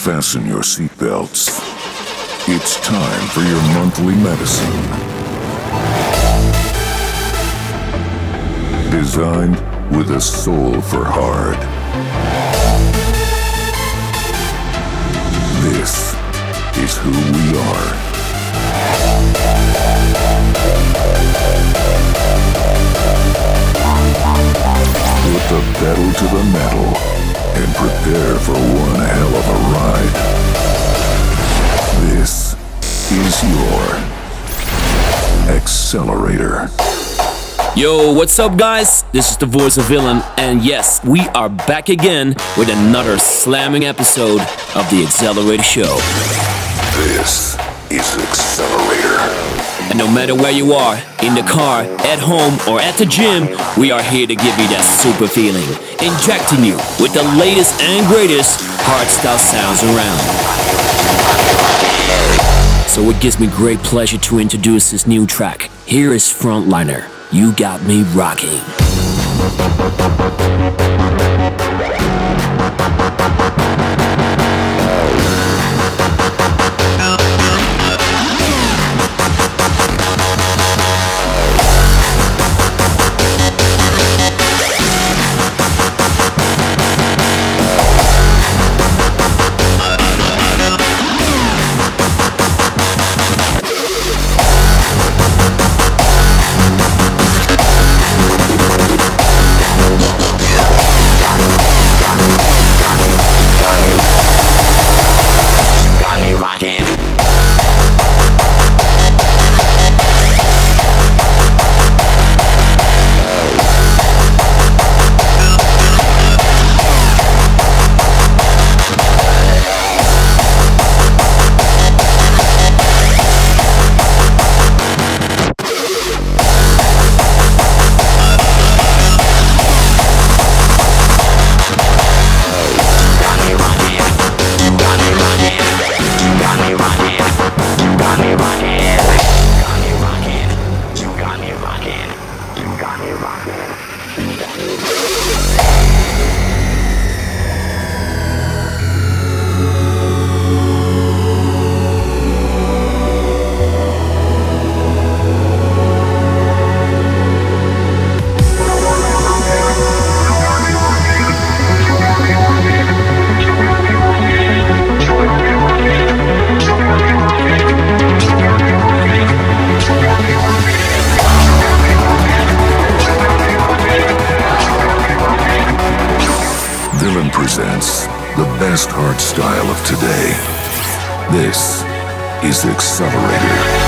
Fasten your seatbelts. It's time for your monthly medicine. Designed with a soul for hard. This is who we are. Put the pedal to the metal and prepare for one hell of a ride. This is your XXlerator. Yo, what's up, guys? This is the voice of Villain, and yes, we are back again with another slamming episode of the XXlerator Show. This is XXlerator. And no matter where you are, in the car, at home, or at the gym, we are here to give you that super feeling, injecting you with the latest and greatest hardstyle sounds around. So it gives me great pleasure to introduce this new track. Here is Frontliner. You got me rocking. Villain presents the best hard style of today. This is XXlerator.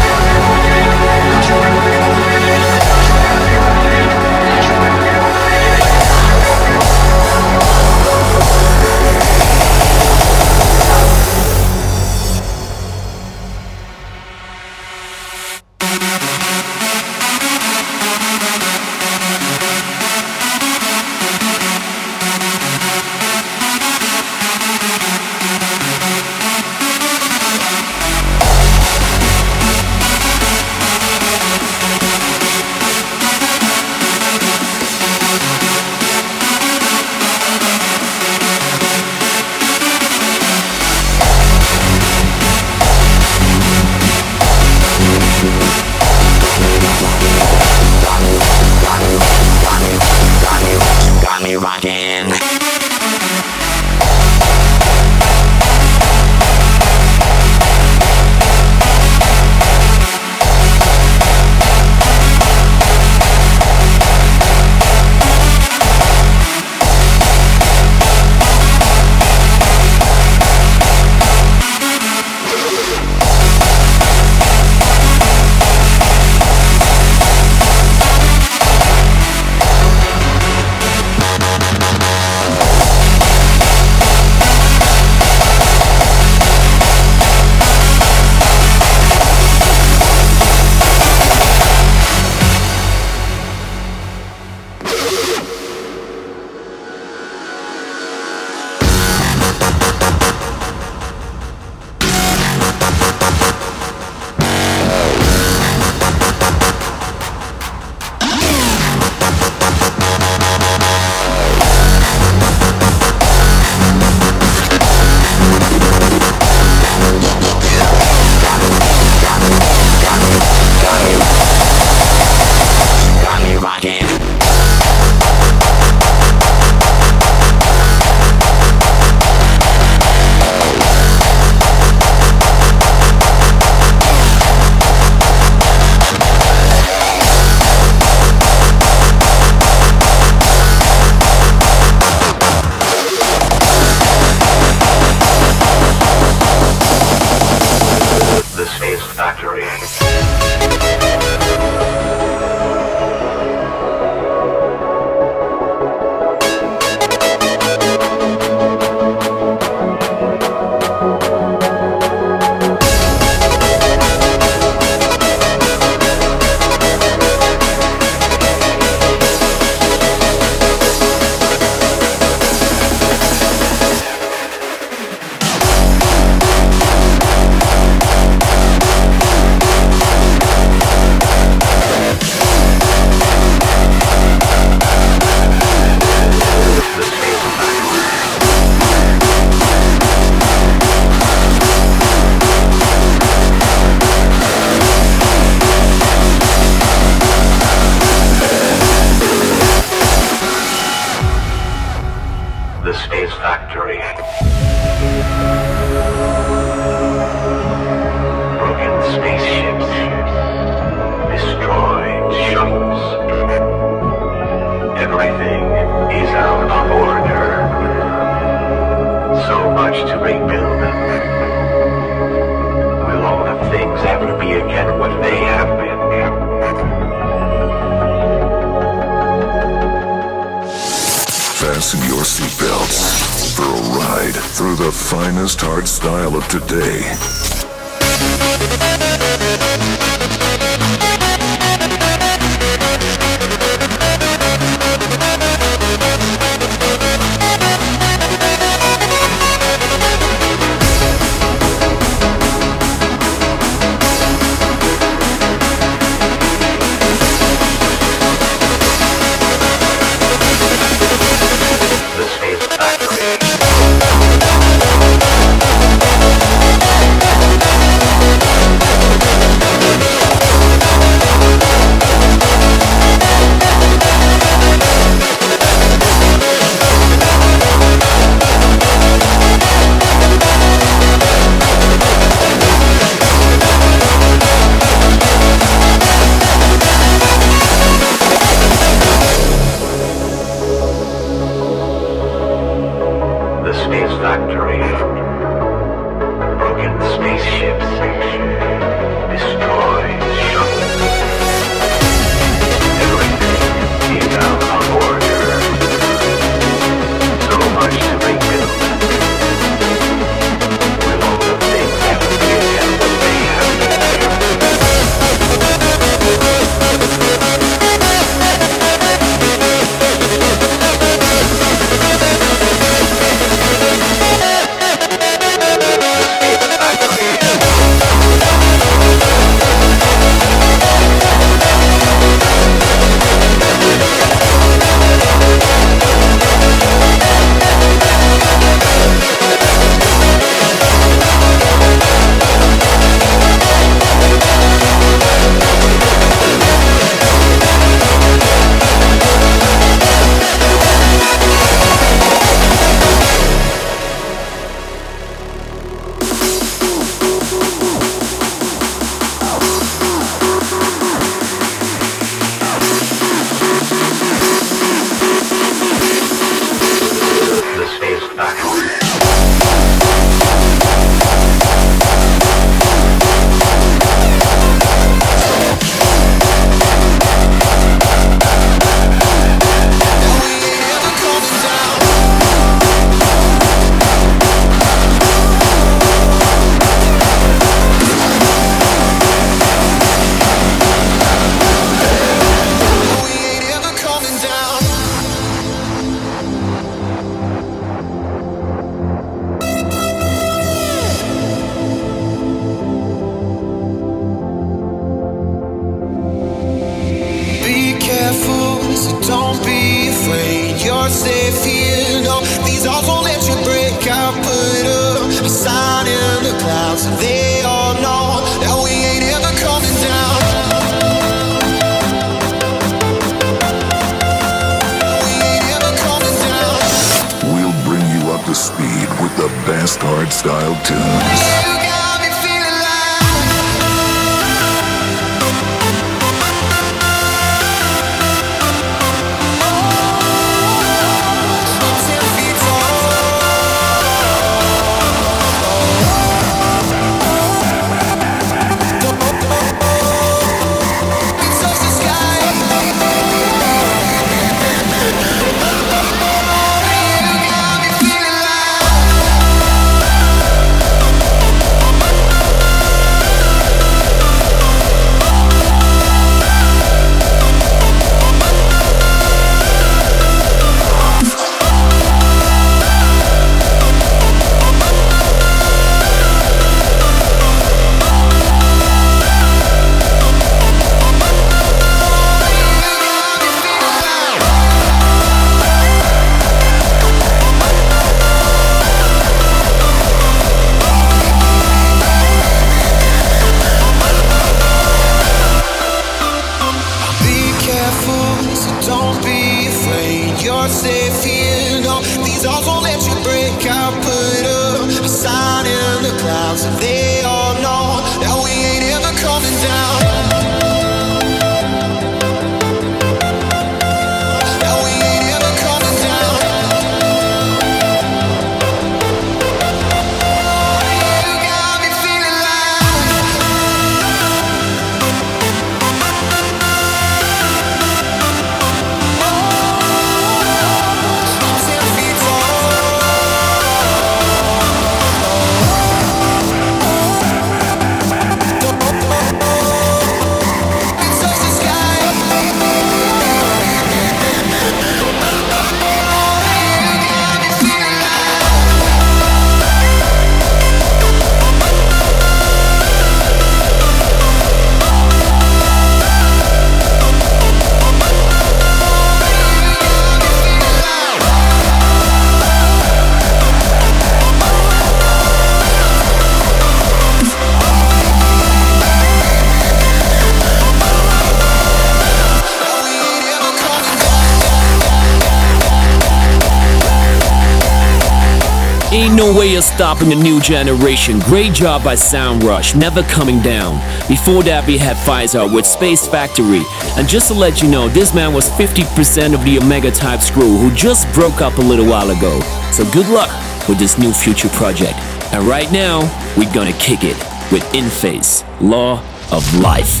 No stopping a new generation. Great job by Sound Rush, never coming down. Before that, we had Faizar with Space Factory. And just to let you know, this man was 50% of the Omega Type Screw who just broke up a little while ago. So good luck with this new future project. And right now, we're gonna kick it with In-Phase, Law of Life.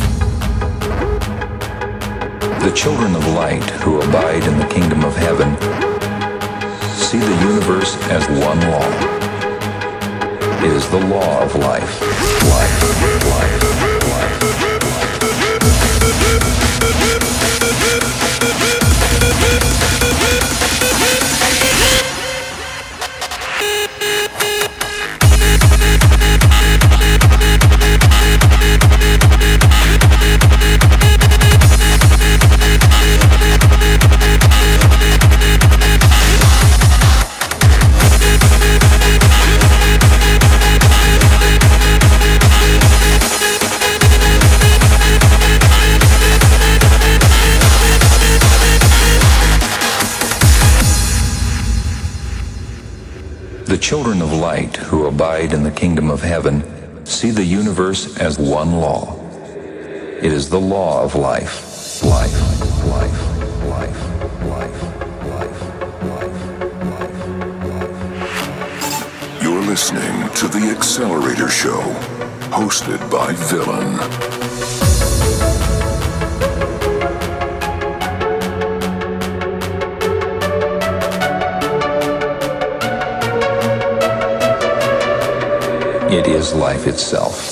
The children of light who abide in the kingdom of heaven see the universe as one law. Is the law of. Life, life, It is the law of life. Life, life, life, life, life, life. Life. You're listening to The XXlerator Show, hosted by Villain. It is life itself.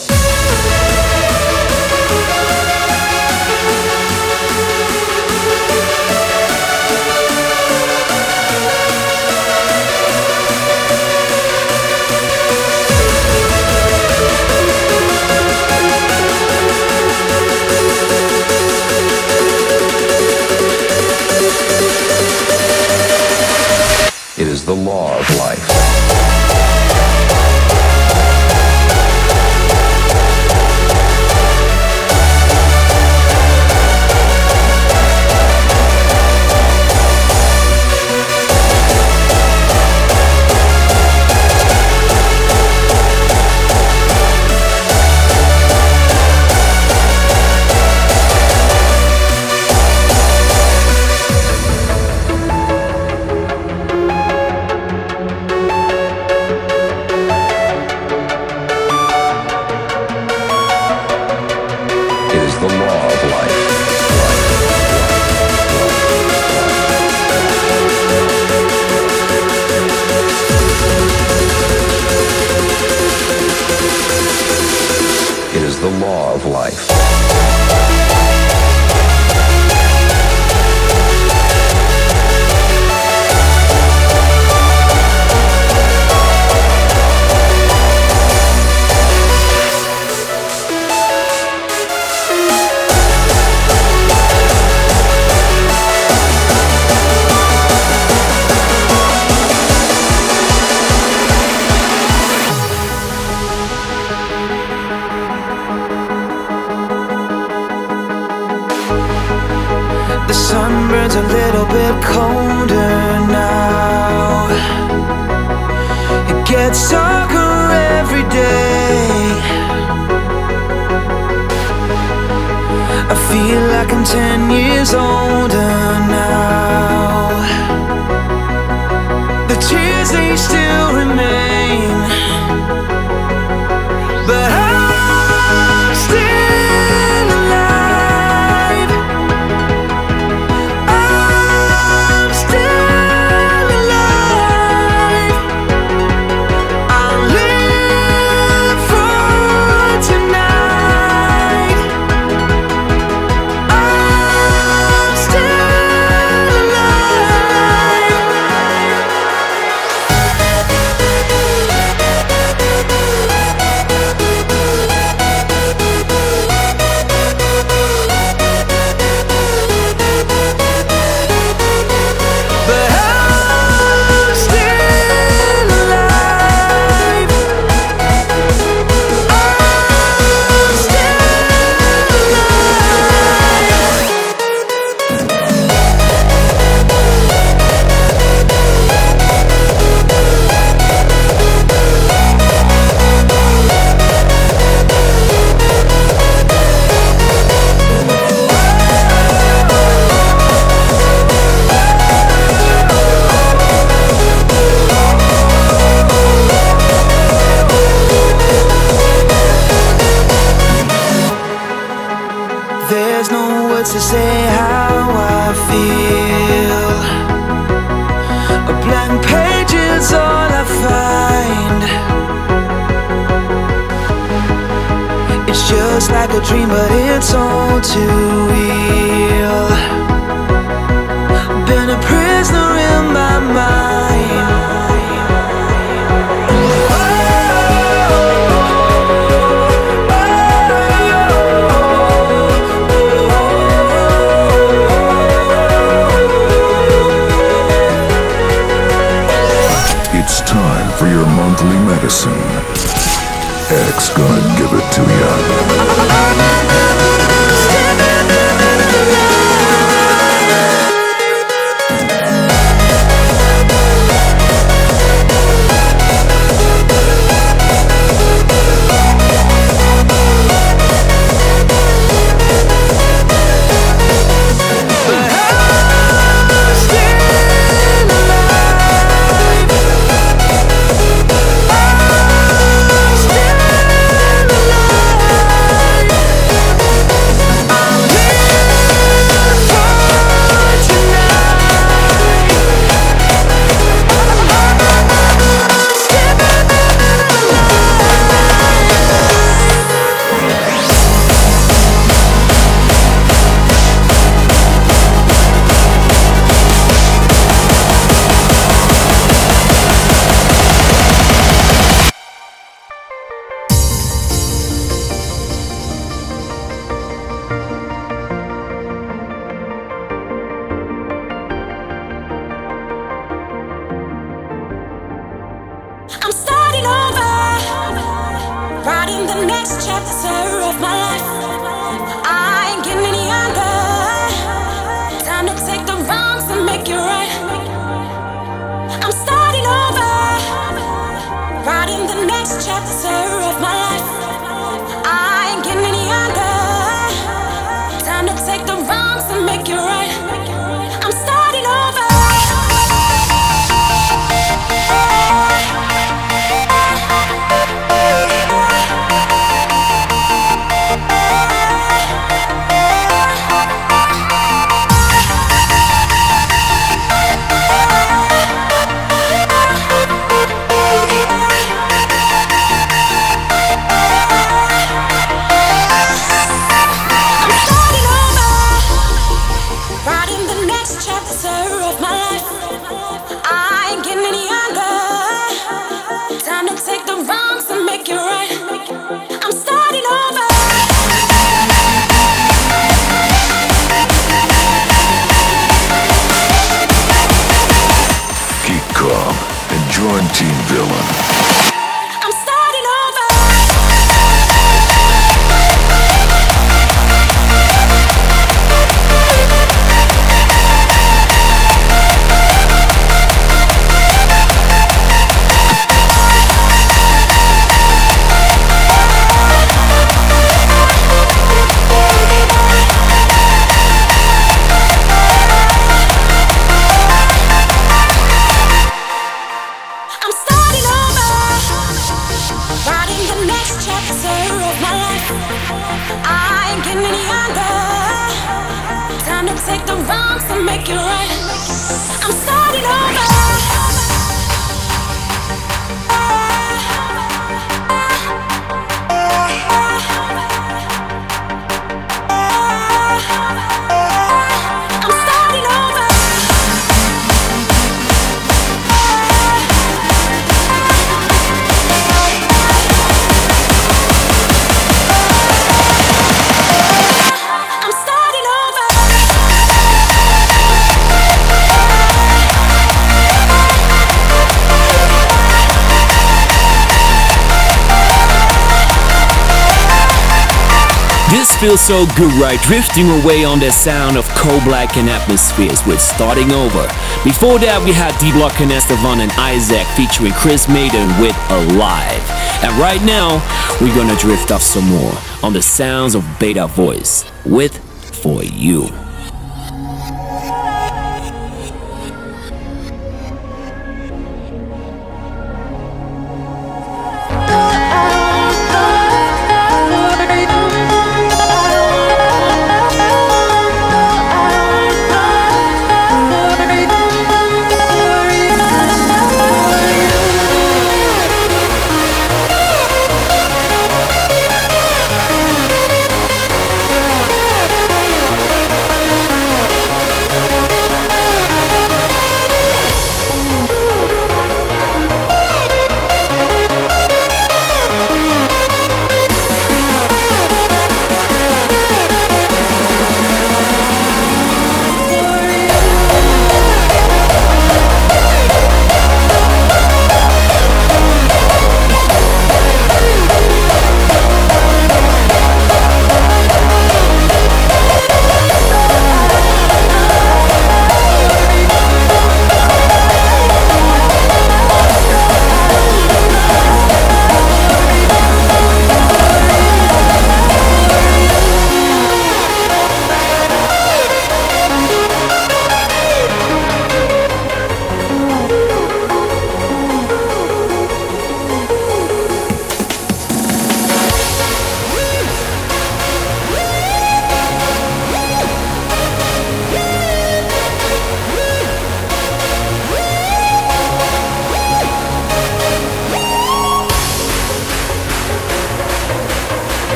So good, right? Drifting away on the sound of Code Black and Atmozfears with Starting Over. Before that, we had D Block and S-te-Fan and Isaac featuring Chris Madin with Alive. And right now, we're gonna drift off some more on the sounds of Betavoice with For You.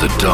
Summer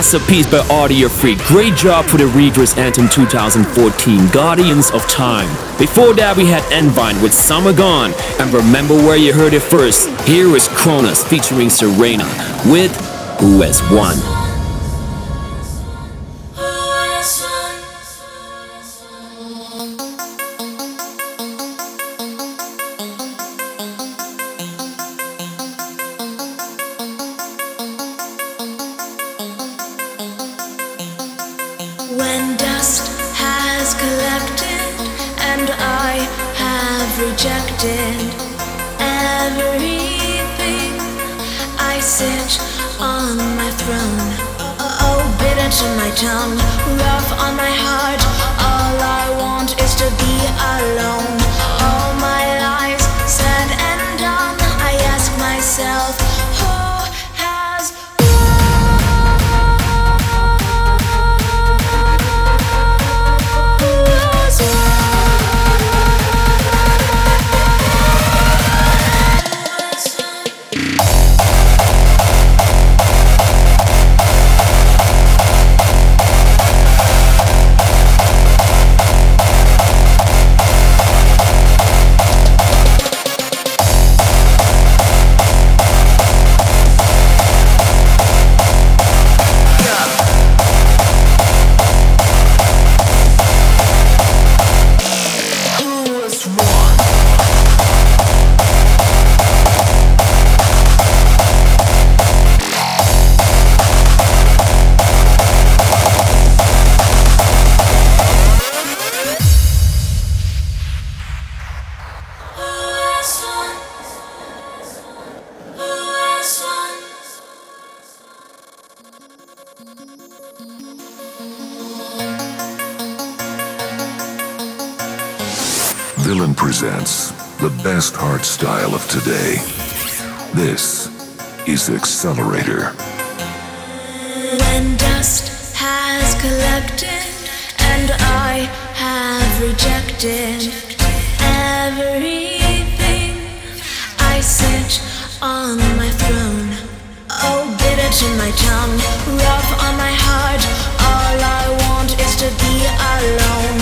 masterpiece by Audiofreq. Great job for the Reverze Anthem 2014, Guardians of Time. Before that, we had Envine with Summer Gone. And remember where you heard it first. Here is Kronos featuring Seraina with Who Has Won. Hard style of today. This is XXlerator. When dust has collected and I have rejected everything, I sit on my throne. Oh, bitter to my tongue, rough on my heart. All I want is to be alone.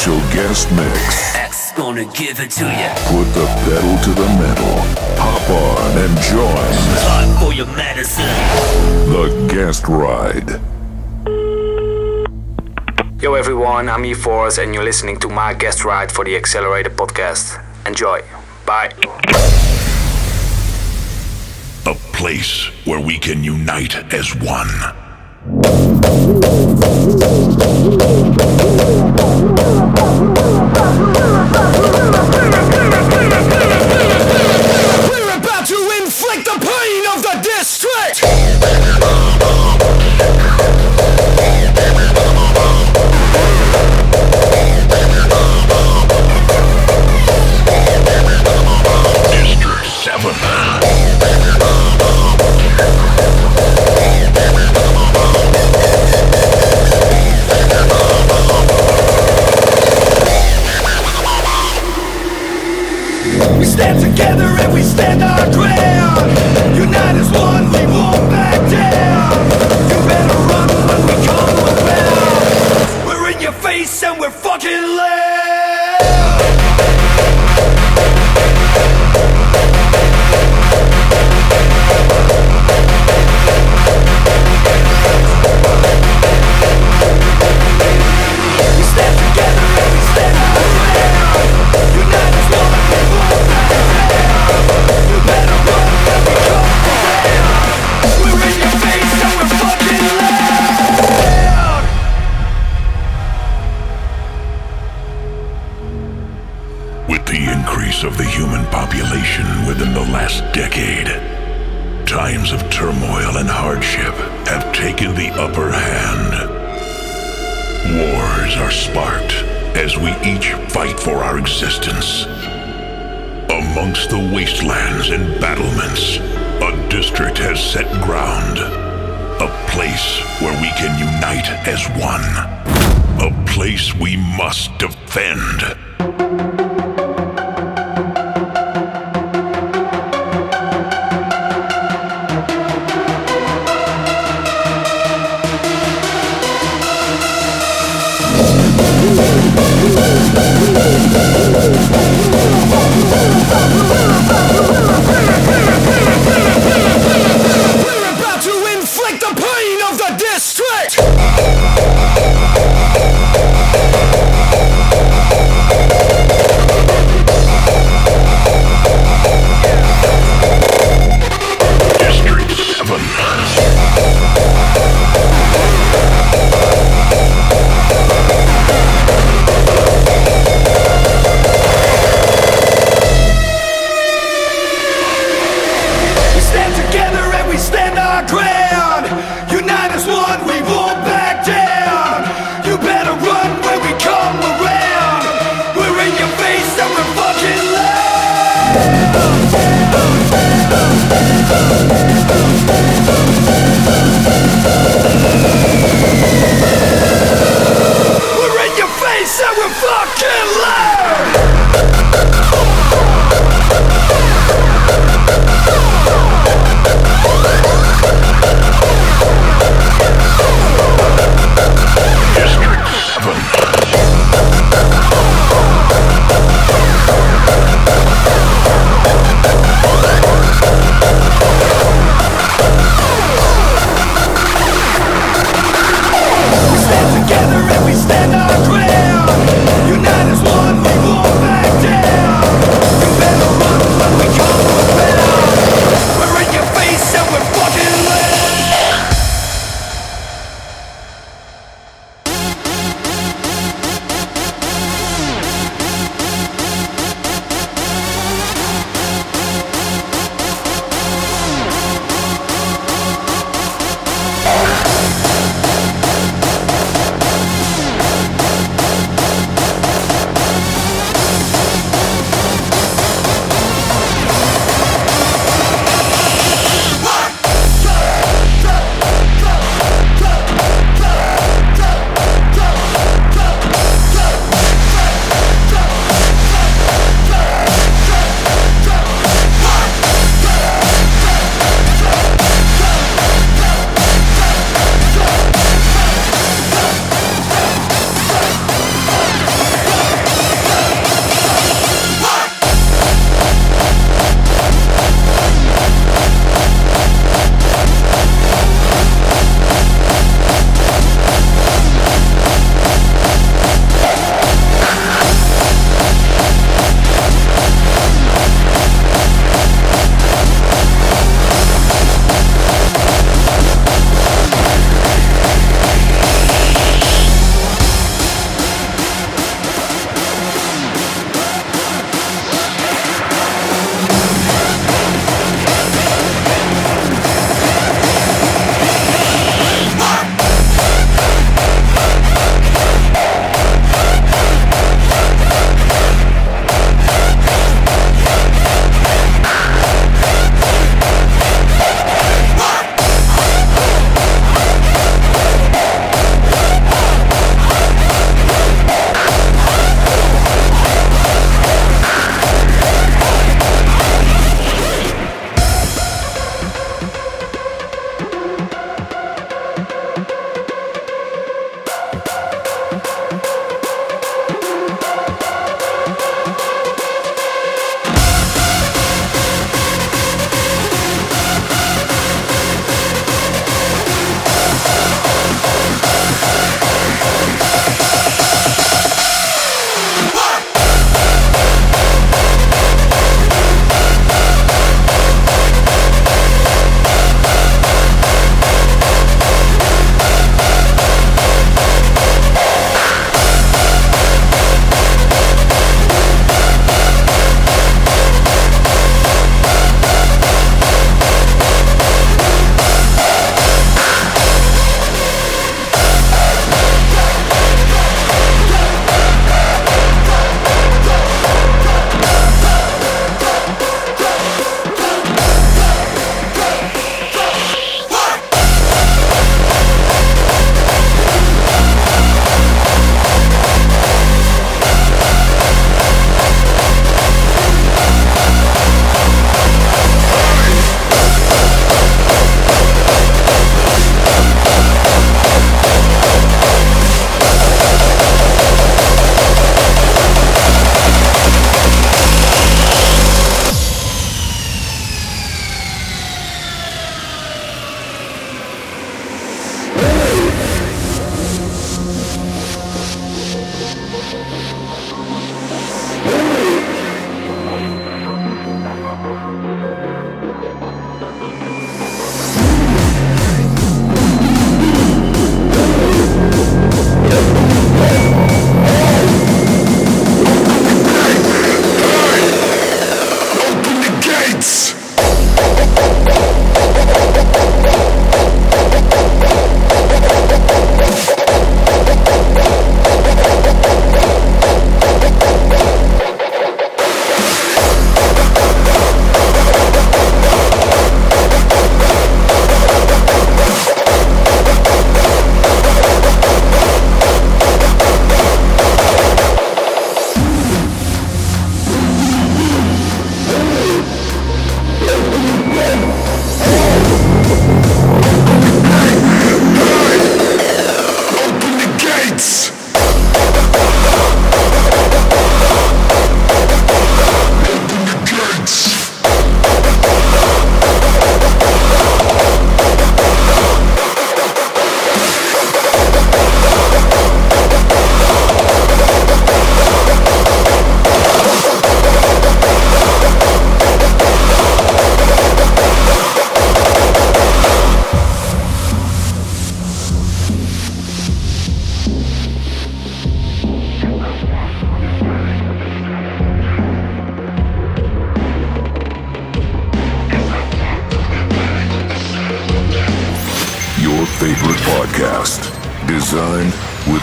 Special guest mix. X gonna give it to you. Put the pedal to the metal. Hop on and join Time for your medicine. the guest ride. Yo everyone, I'm E-Force and you're listening to my guest ride for the XXlerator podcast. Enjoy. Bye. A place where we can unite as one. We're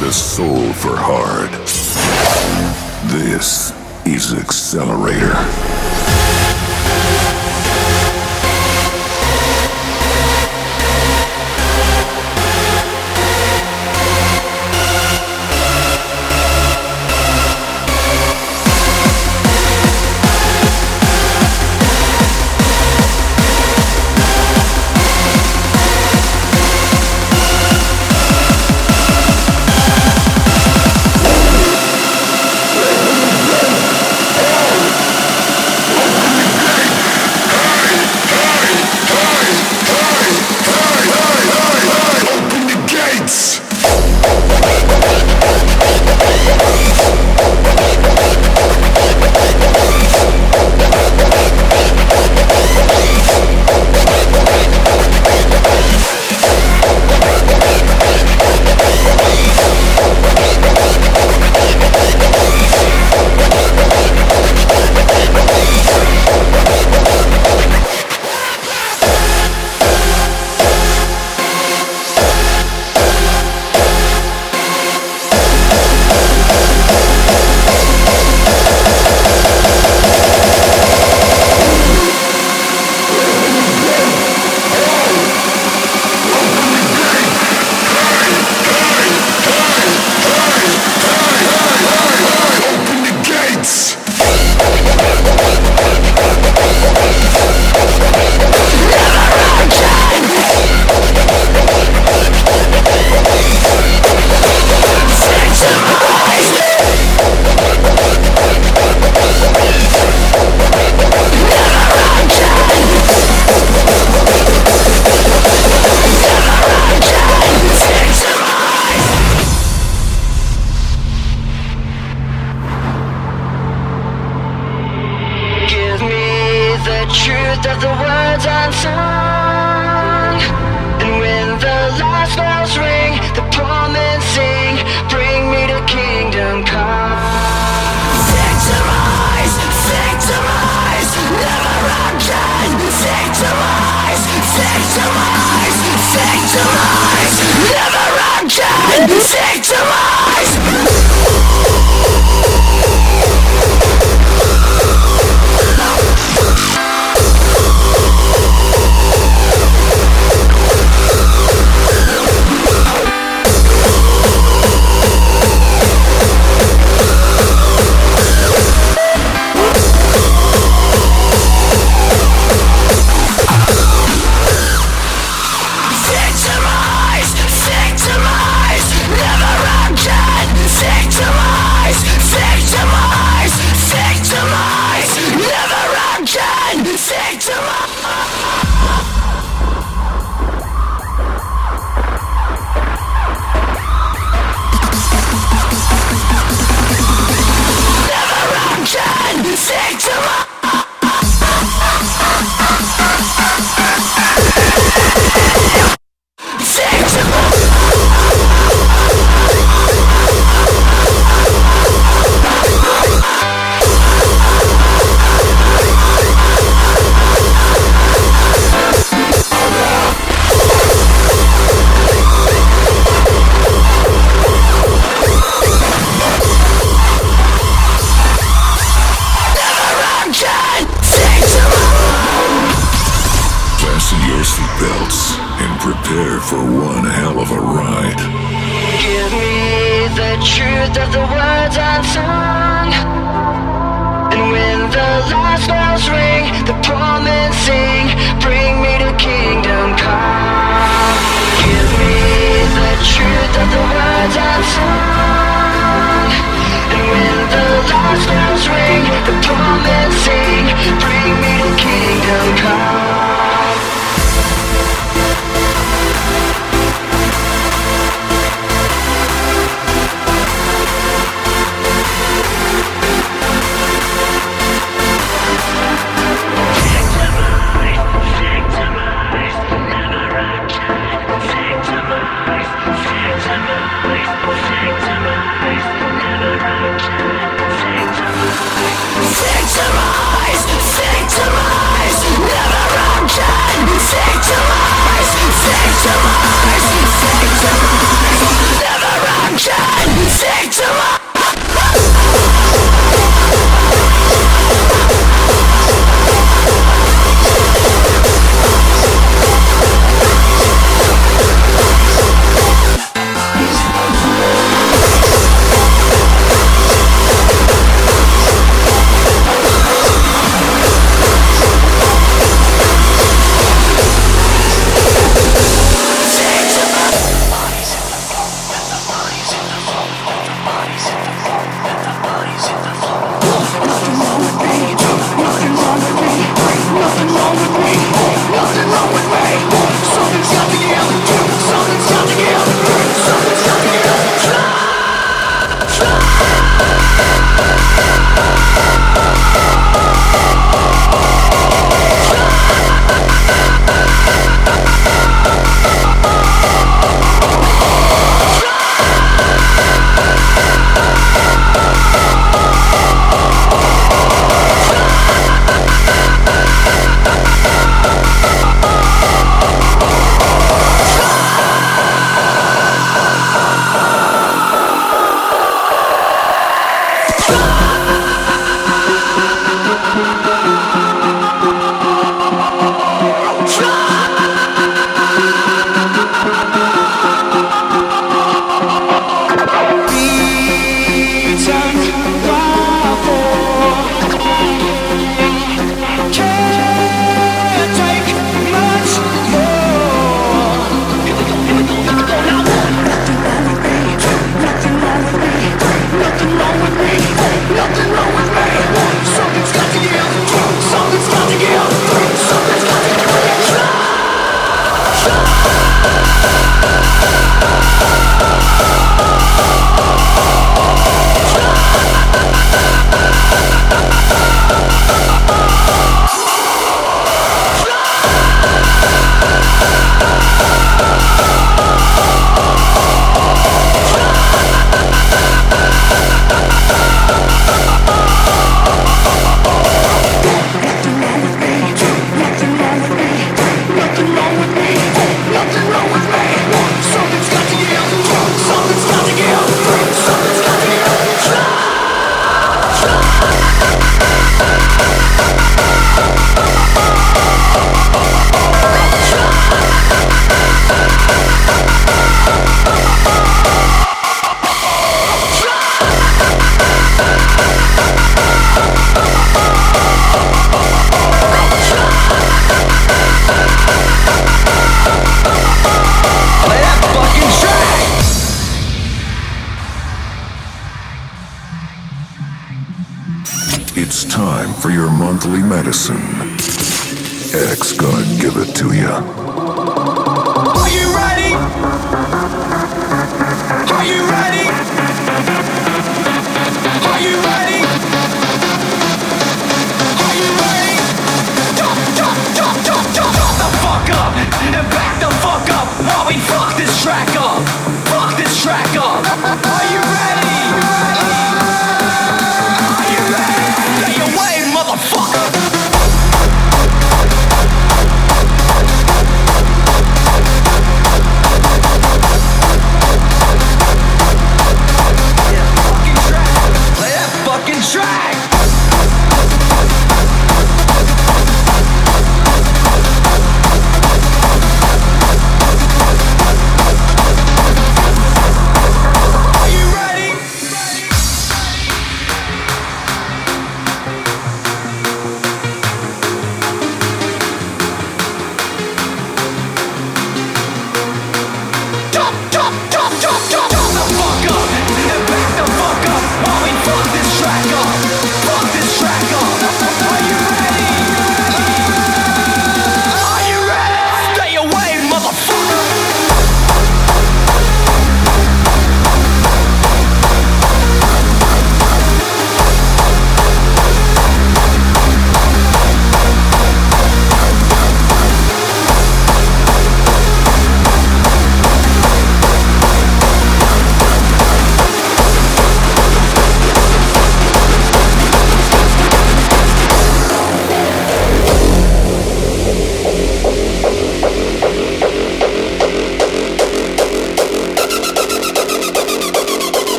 the This I'm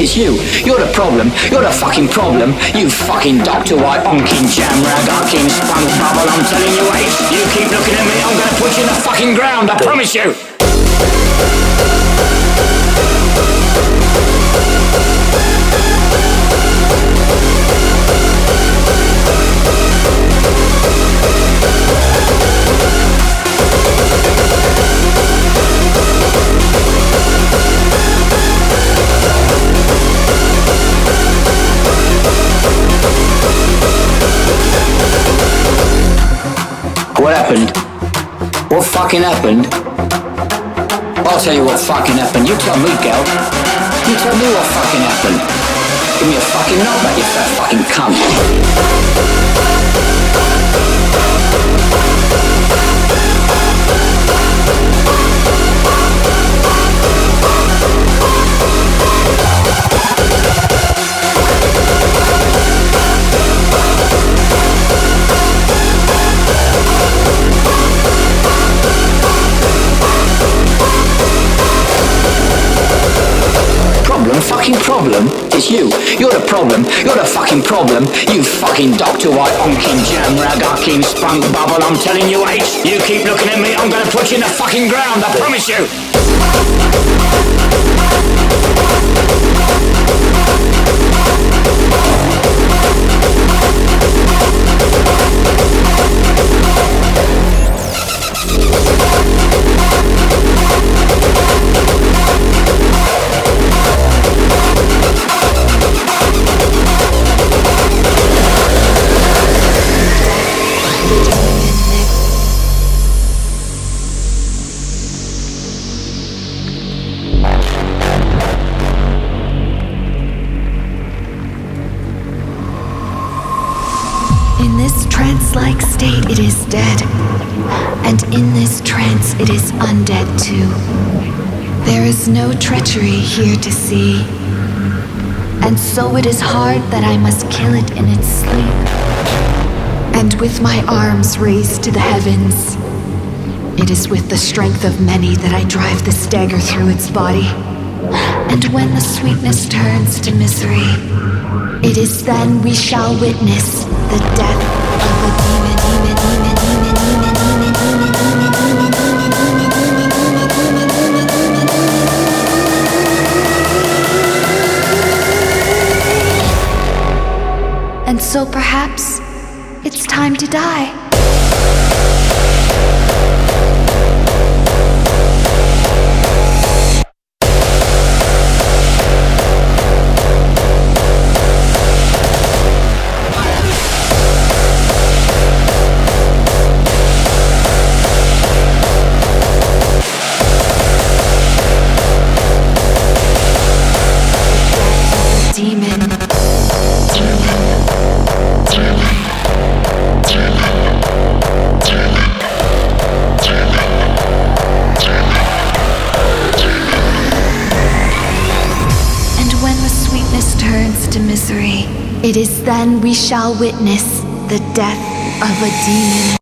it's you. You're the problem. You're the fucking problem. You fucking Doctor White, onking jamrag, arcing spunk bubble. I'm telling you, wait. you keep looking at me, I'm gonna put you in the fucking ground. I promise you. happened? What fucking happened? I'll tell you what fucking happened. You tell me, girl. You tell me what fucking happened. Give me a fucking number, you fat fucking cunt. Fucking problem is you. You're the problem. You're the fucking problem. You fucking Doctor White, onkin jam, rag, ragakin, spunk bubble. I'm telling you, H. You keep looking at me, I'm gonna put you in the fucking ground. I promise you. Treachery here to see. And so it is hard that I must kill it in its sleep. And with my arms raised to the heavens, it is with the strength of many that I drive the stagger through its body. And when the sweetness turns to misery, it is then we shall witness the death so perhaps it's time to die. Shall witness the death of a demon.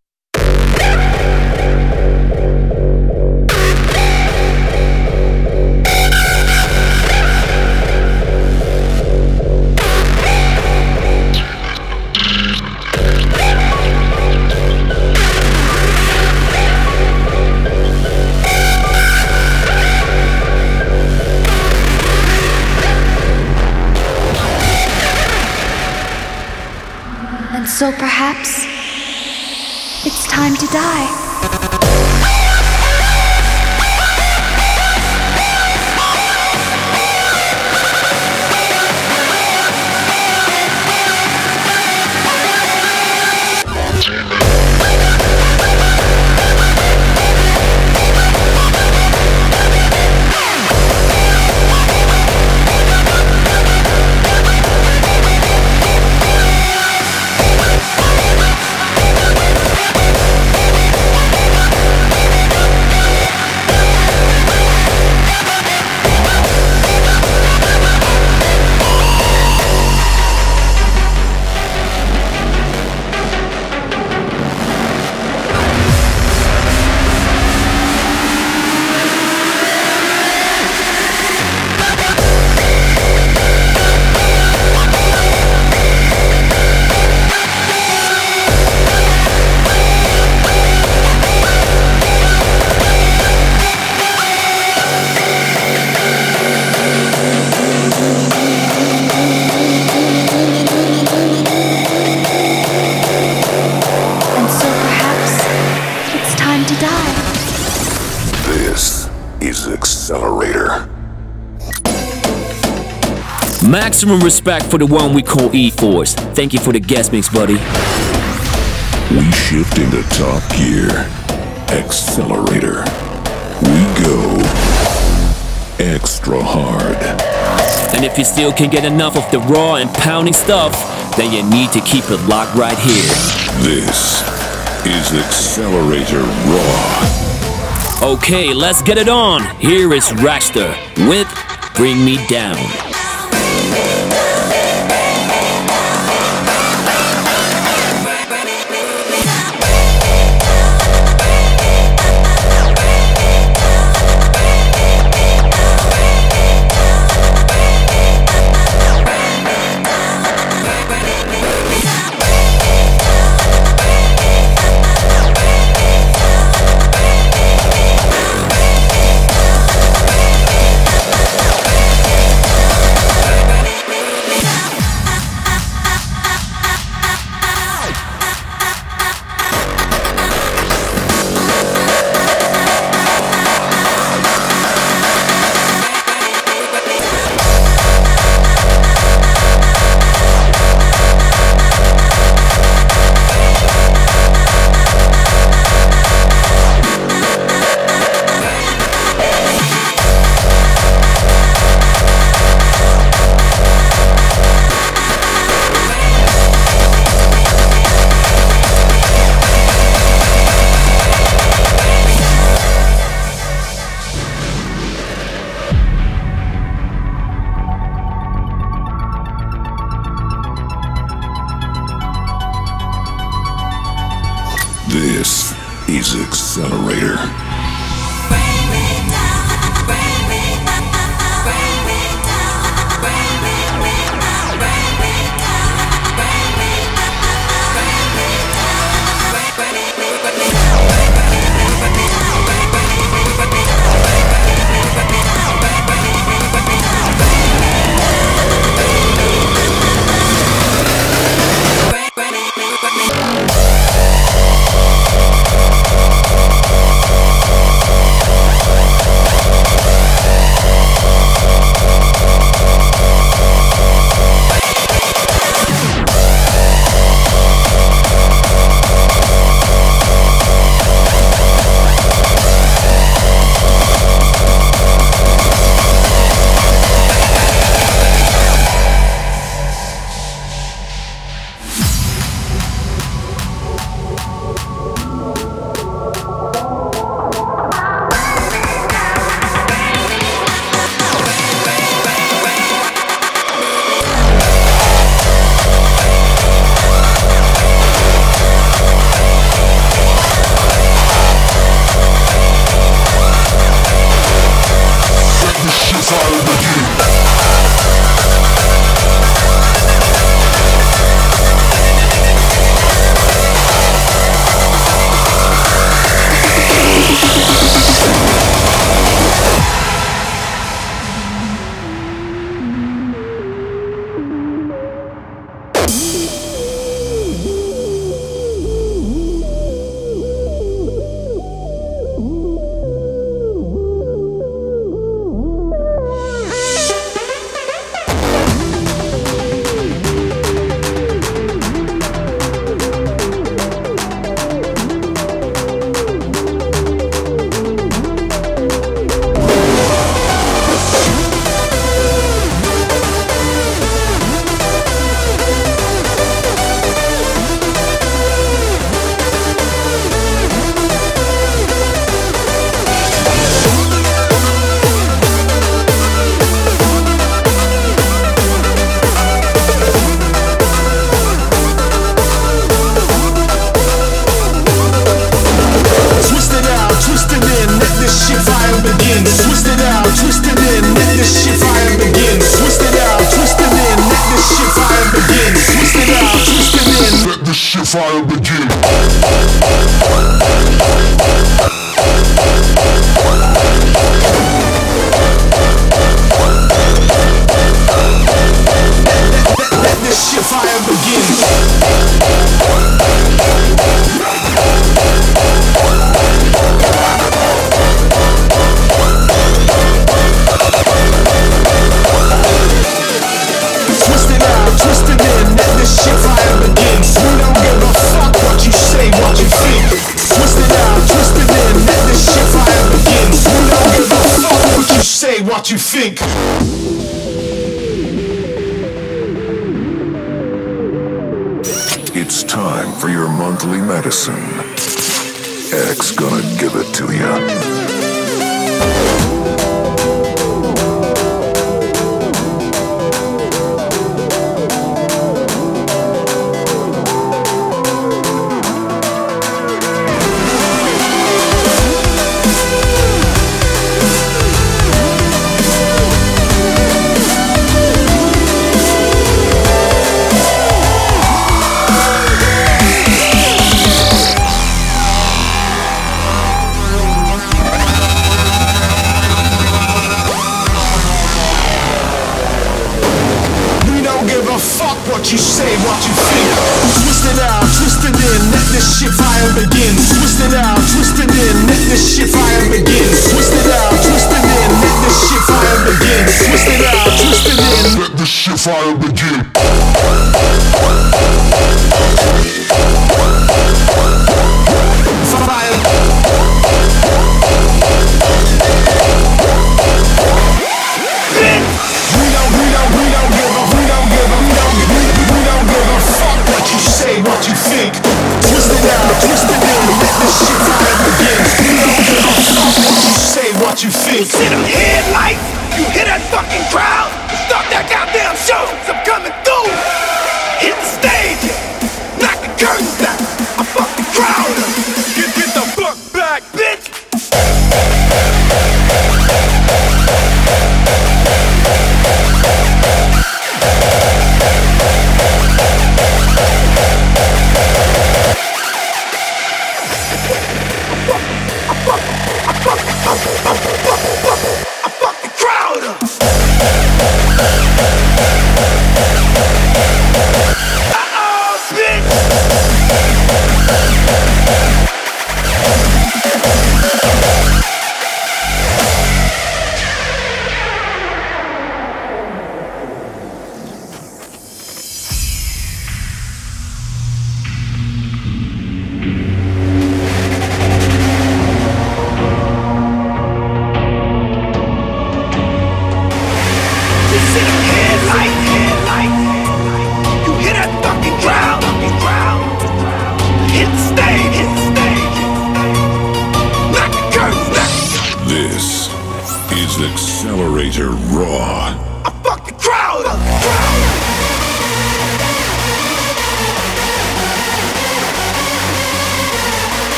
Maximum respect for the one we call E Force. Thank you for the guest mix, buddy. We shift into top gear. XXlerator. We go extra hard. And if you still can't get enough of the raw and pounding stuff, then you need to keep it locked right here. This is XXlerator Raw. Okay, let's get it on. Here is Raxtor with Bring Me Down. Let this shit fire begin.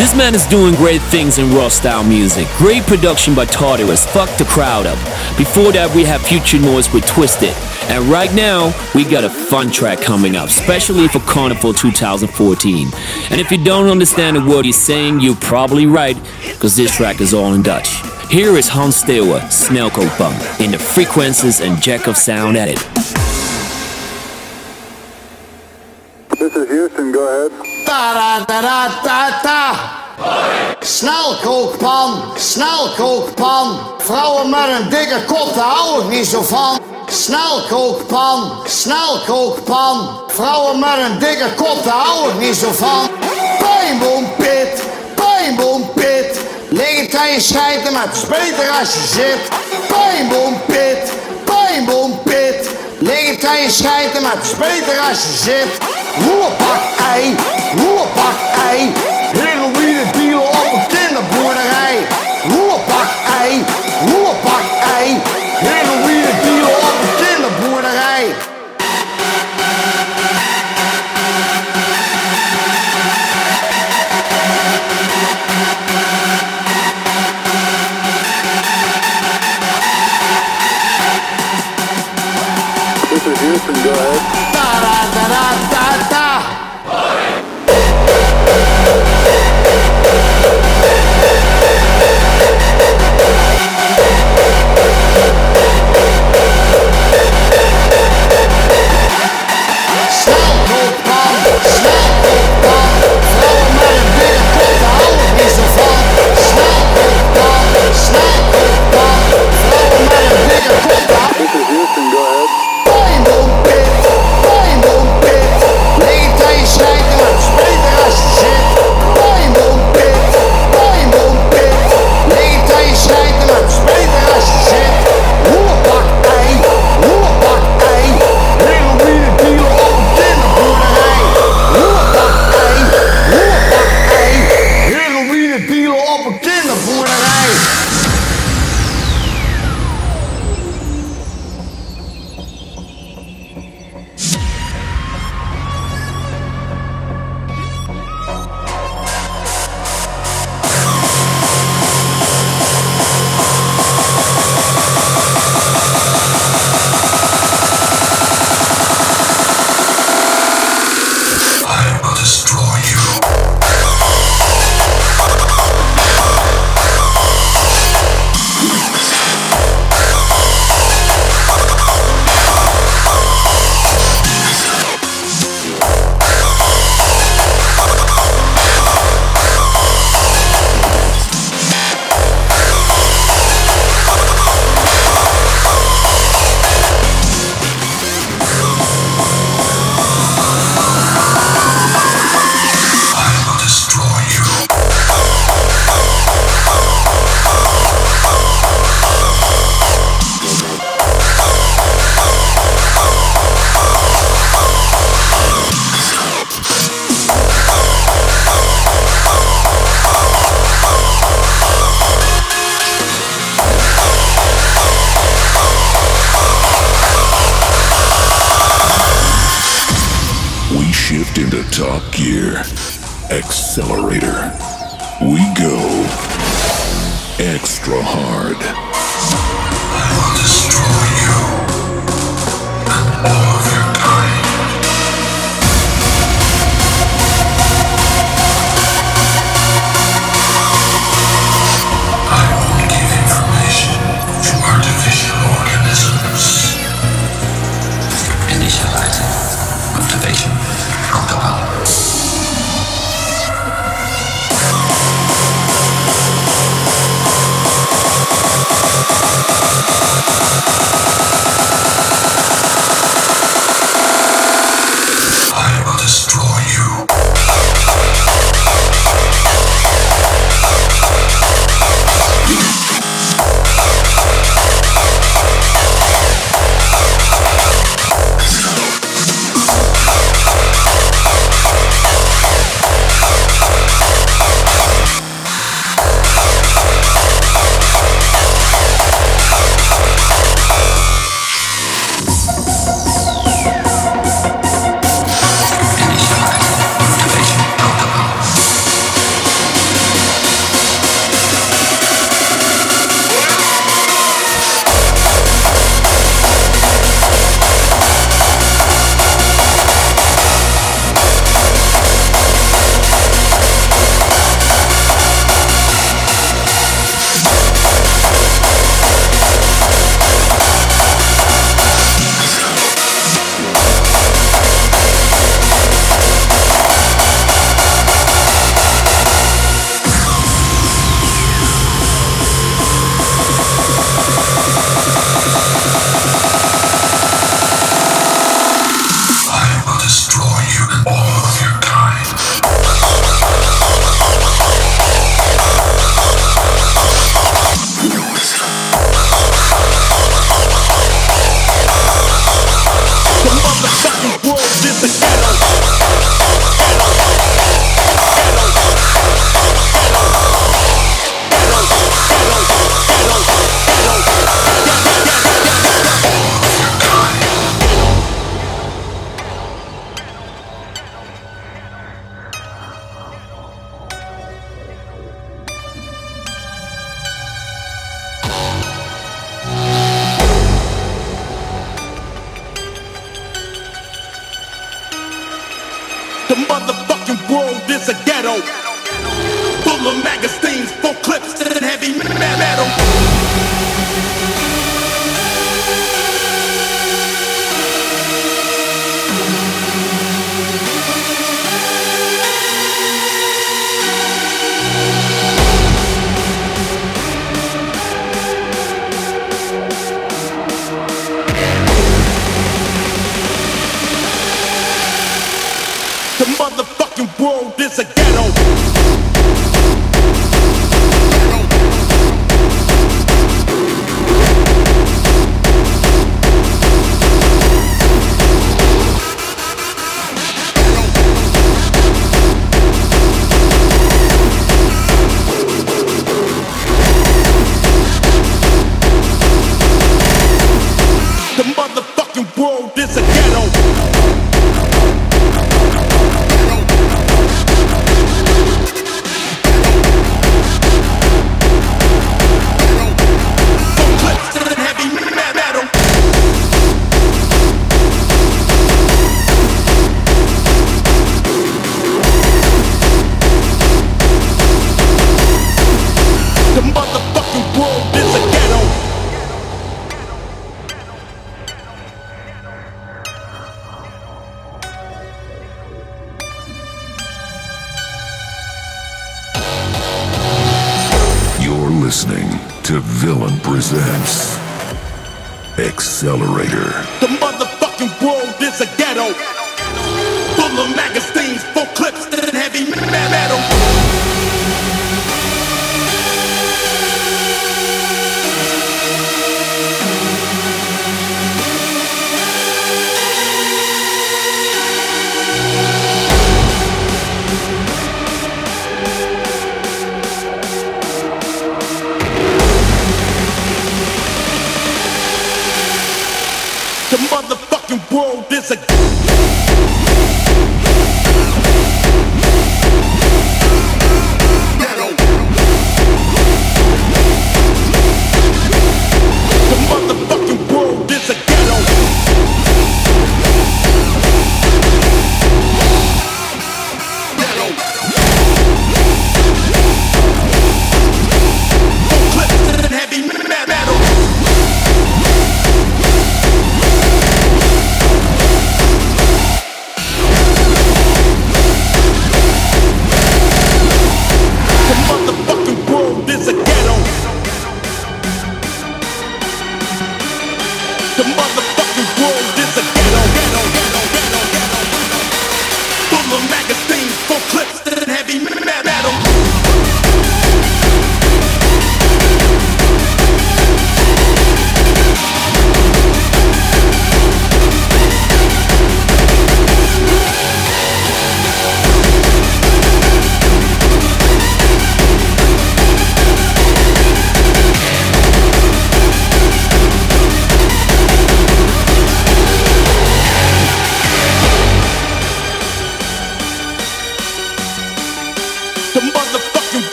This man is doing great things in raw style music. Great production by Tartaros, fuck the crowd up. Before that, we have Phuture Noize with Twist It. And right now, we got a fun track coming up, especially for Carnival 2014. And if you don't understand a word he's saying, you're probably right, because this track is all in Dutch. Here is Hans Teeuwen, Snelko Bump, in the Frequencerz and jack of sound edit. Da. Snelkookpan, snelkookpan. Vrouwen met een dikke kop, daar hou ik niet zo van. Snelkookpan, snelkookpan. Vrouwen met een dikke kop, daar hou ik niet zo van. Pijnboompit, pijnboompit. Lig het aan je schijten, maar het is beter als je zit. Pijnboompit, pijnboompit. Aan je schijten, maar het is beter als je zit. Roerpak ei, roerpak ei.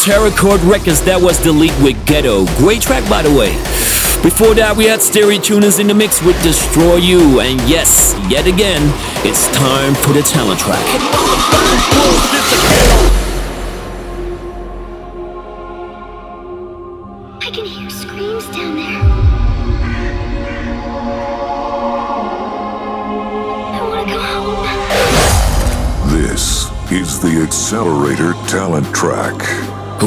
Terracord Records, that was Delete with Ghetto. Great track, by the way. Before that, we had Stereotuners in the mix with Destroy You. And yes, yet again, it's time for the talent track. is the XXlerator Talent Track.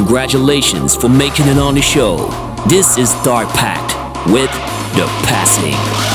Congratulations for making it on the show. This is Dark Pact with The Passing.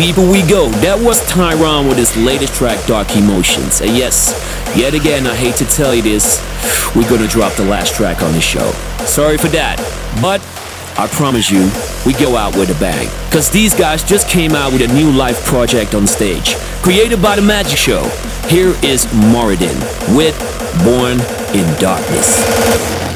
Deeper we go. That was Thyron with his latest track, Dark Emotions. And yes, yet again, I hate to tell you this, we're gonna drop the last track on the show. Sorry for that, but I promise you, we go out with a bang. Cause these guys just came out with a new live project on stage, created by The Magic Show. Here is Moridin with Born in. Darkness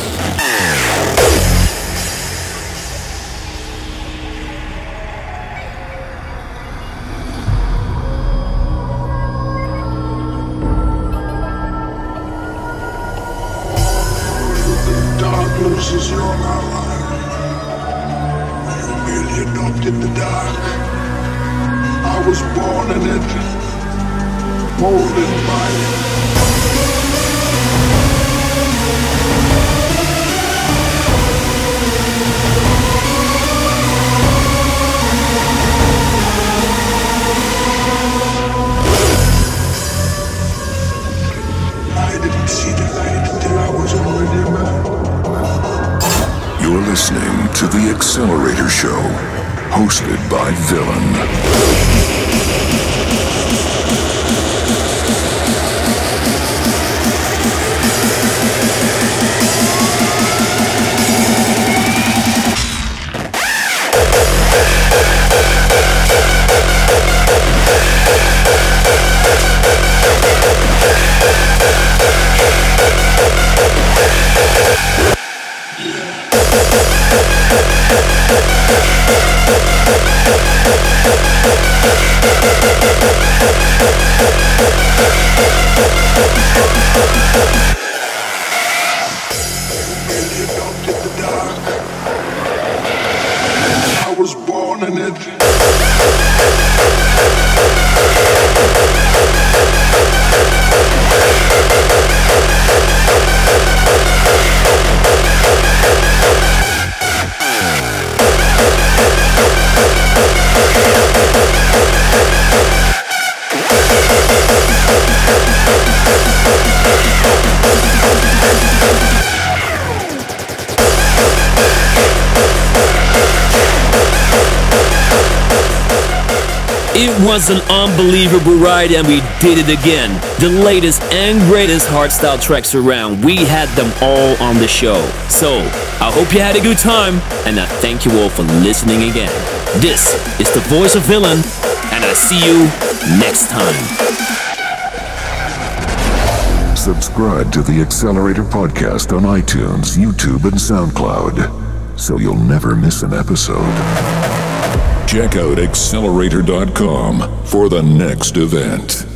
was an unbelievable ride and we did it again. The latest and greatest hardstyle tracks around. We had them all on the show. So, I hope you had a good time and I thank you all for listening again. This is the voice of Villain and I see you next time. Subscribe to the XXlerator Podcast on iTunes, YouTube, and SoundCloud so you'll never miss an episode. Check out XXlerator.com for the next event.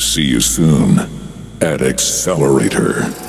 See you soon at XXlerator.